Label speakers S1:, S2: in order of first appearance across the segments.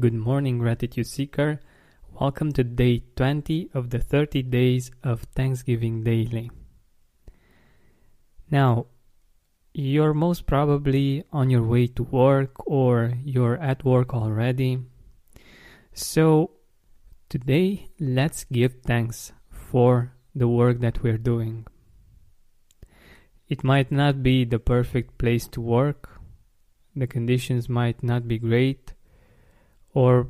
S1: Good morning, Gratitude Seeker. Welcome to day 20 of the 30 days of Thanksgiving Daily. Now, you're most probably on your way to work or you're at work already. So, today, let's give thanks for the work that we're doing. It might not be the perfect place to work, the conditions might not be great or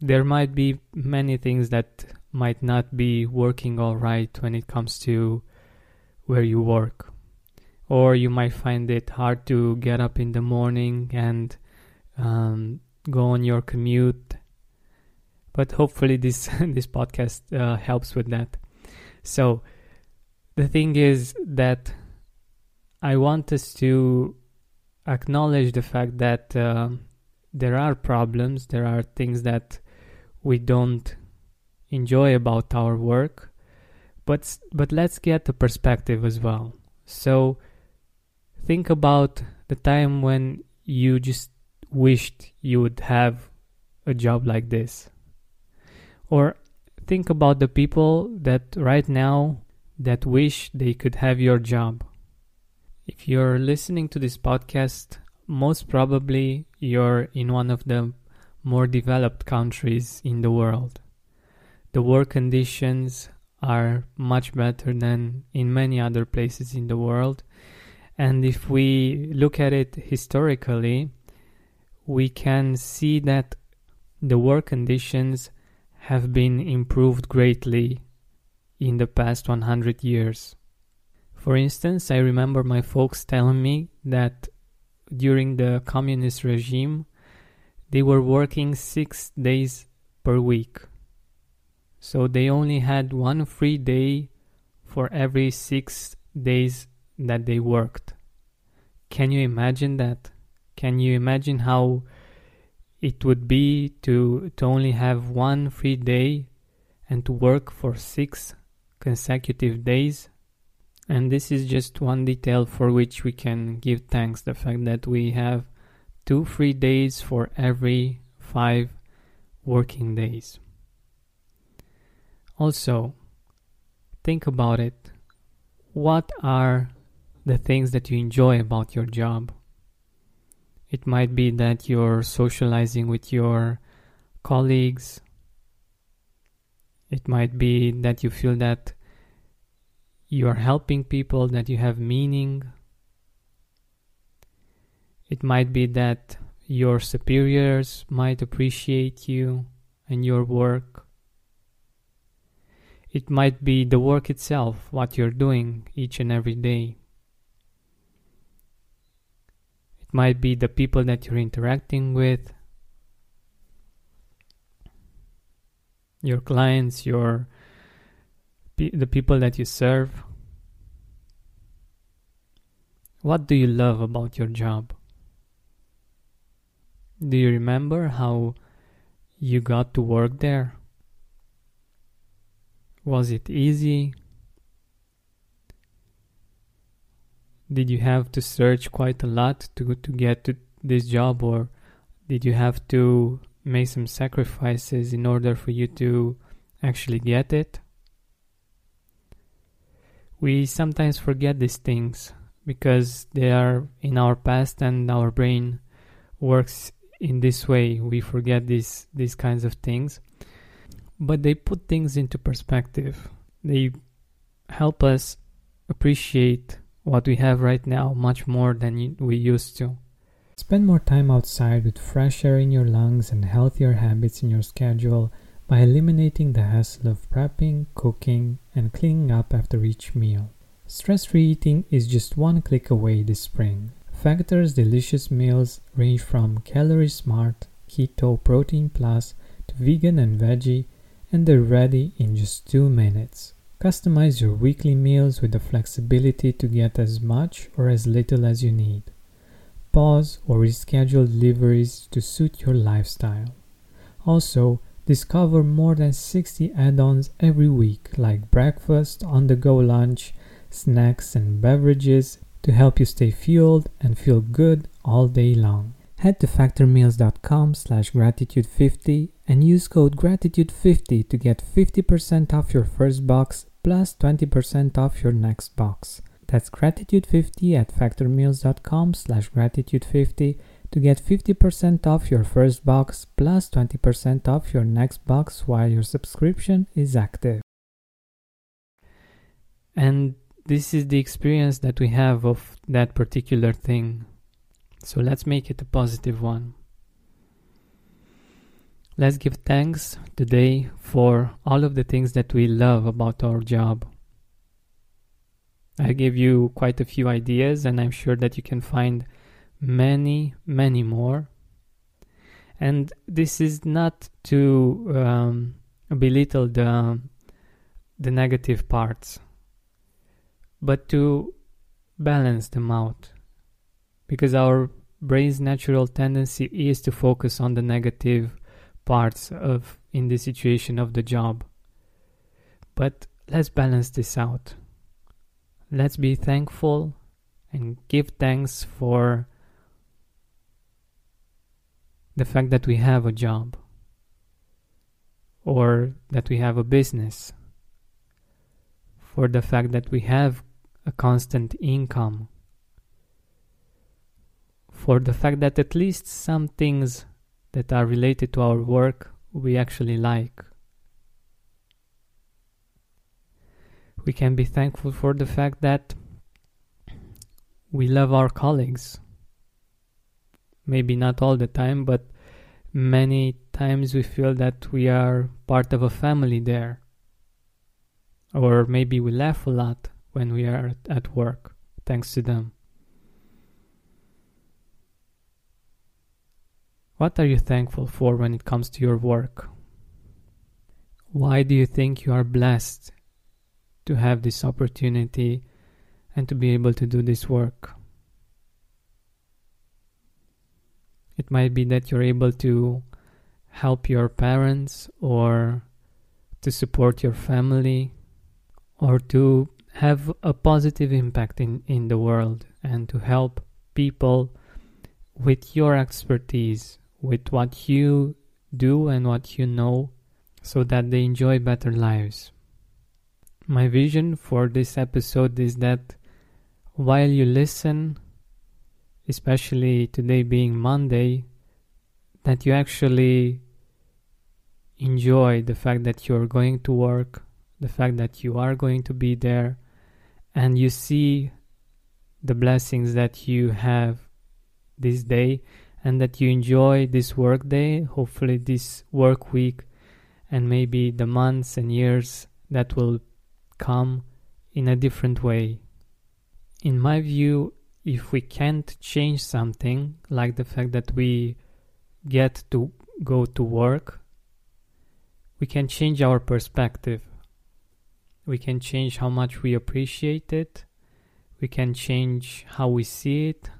S1: there might be many things that might not be working all right when it comes to where you work. Or you might find it hard to get up in the morning and um, go on your commute. But hopefully, this this podcast uh, helps with that. So, the thing is that I want us to acknowledge the fact that uh, there are problems, there are things that we don't enjoy about our work, but but let's get the perspective as well. So think about the time when you just wished you would have a job like this. Or think about the people that right now that wish they could have your job. If you're listening to this podcast most probably you're in one of the more developed countries in the world. The work conditions are much better than in many other places in the world. And if we look at it historically, we can see that the work conditions have been improved greatly in the past 100 years. For instance, I remember my folks telling me that during the communist regime, they were working six days per week. So they only had one free day for every six days that they worked. Can you imagine that? Can you imagine how it would be to, to only have one free day and to work for six consecutive days? And this is just one detail for which we can give thanks the fact that we have two free days for every five working days. Also, think about it. What are the things that you enjoy about your job? It might be that you're socializing with your colleagues. It might be that you feel that you are helping people, that you have meaning. It might be that your superiors might appreciate you and your work. It might be the work itself, what you're doing each and every day. It might be the people that you're interacting with, your clients, your the people that you serve. What do you love about your job? Do you remember how you got to work there? Was it easy? Did you have to search quite a lot to, to get to this job, or did you have to make some sacrifices in order for you to actually get it? We sometimes forget these things because they are in our past and our brain works in this way. We forget these these kinds of things. But they put things into perspective. They help us appreciate what we have right now much more than we used to.
S2: Spend more time outside with fresh air in your lungs and healthier habits in your schedule by eliminating the hassle of prepping, cooking, and cleaning up after each meal. Stress free eating is just one click away this spring. Factor's delicious meals range from calorie smart, keto, protein plus to vegan and veggie, and they're ready in just two minutes. Customize your weekly meals with the flexibility to get as much or as little as you need. Pause or reschedule deliveries to suit your lifestyle. Also, Discover more than 60 add ons every week, like breakfast, on the go lunch, snacks, and beverages to help you stay fueled and feel good all day long. Head to factormeals.com slash gratitude50 and use code gratitude50 to get 50% off your first box plus 20% off your next box. That's gratitude50 at factormeals.com slash gratitude50 to get 50% off your first box plus 20% off your next box while your subscription is active.
S1: And this is the experience that we have of that particular thing. So let's make it a positive one. Let's give thanks today for all of the things that we love about our job. I gave you quite a few ideas, and I'm sure that you can find many, many more. And this is not to um, belittle the, the negative parts, but to balance them out. Because our brain's natural tendency is to focus on the negative parts of in the situation of the job. But let's balance this out. Let's be thankful and give thanks for the fact that we have a job or that we have a business, for the fact that we have a constant income, for the fact that at least some things that are related to our work we actually like. We can be thankful for the fact that we love our colleagues. Maybe not all the time, but many times we feel that we are part of a family there. Or maybe we laugh a lot when we are at work, thanks to them. What are you thankful for when it comes to your work? Why do you think you are blessed to have this opportunity and to be able to do this work? It might be that you're able to help your parents or to support your family or to have a positive impact in, in the world and to help people with your expertise with what you do and what you know so that they enjoy better lives. My vision for this episode is that while you listen, especially today being Monday, that you actually enjoy the fact that you're going to work, the fact that you are going to be there, and you see the blessings that you have this day and that you enjoy this work day, hopefully this work week, and maybe the months and years that will come in a different way. In my view, if we can't change something, like the fact that we get to go to work, we can change our perspective. We can change how much we appreciate it. We can change how we see it,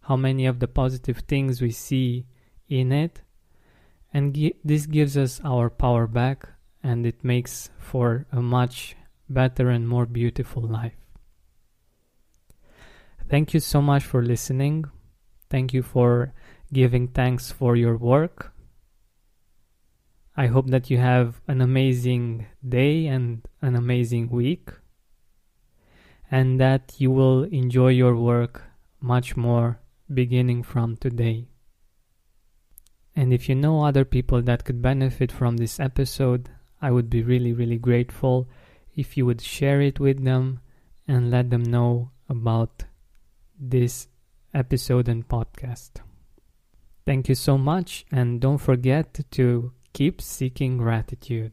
S1: how many of the positive things we see in it and gi- this gives us our power back and it makes for a much better and more beautiful life thank you so much for listening thank you for giving thanks for your work i hope that you have an amazing day and an amazing week and that you will enjoy your work much more beginning from today. And if you know other people that could benefit from this episode, I would be really, really grateful if you would share it with them and let them know about this episode and podcast. Thank you so much, and don't forget to keep seeking gratitude.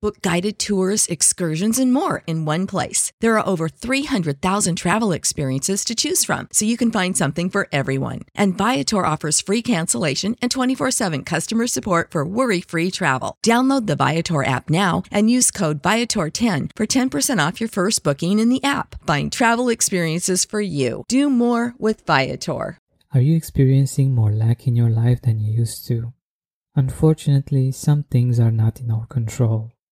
S3: Book guided tours, excursions, and more in one place. There are over 300,000 travel experiences to choose from, so you can find something for everyone. And Viator offers free cancellation and 24 7 customer support for worry free travel. Download the Viator app now and use code Viator10 for 10% off your first booking in the app. Find travel experiences for you. Do more with Viator.
S1: Are you experiencing more lack in your life than you used to? Unfortunately, some things are not in our control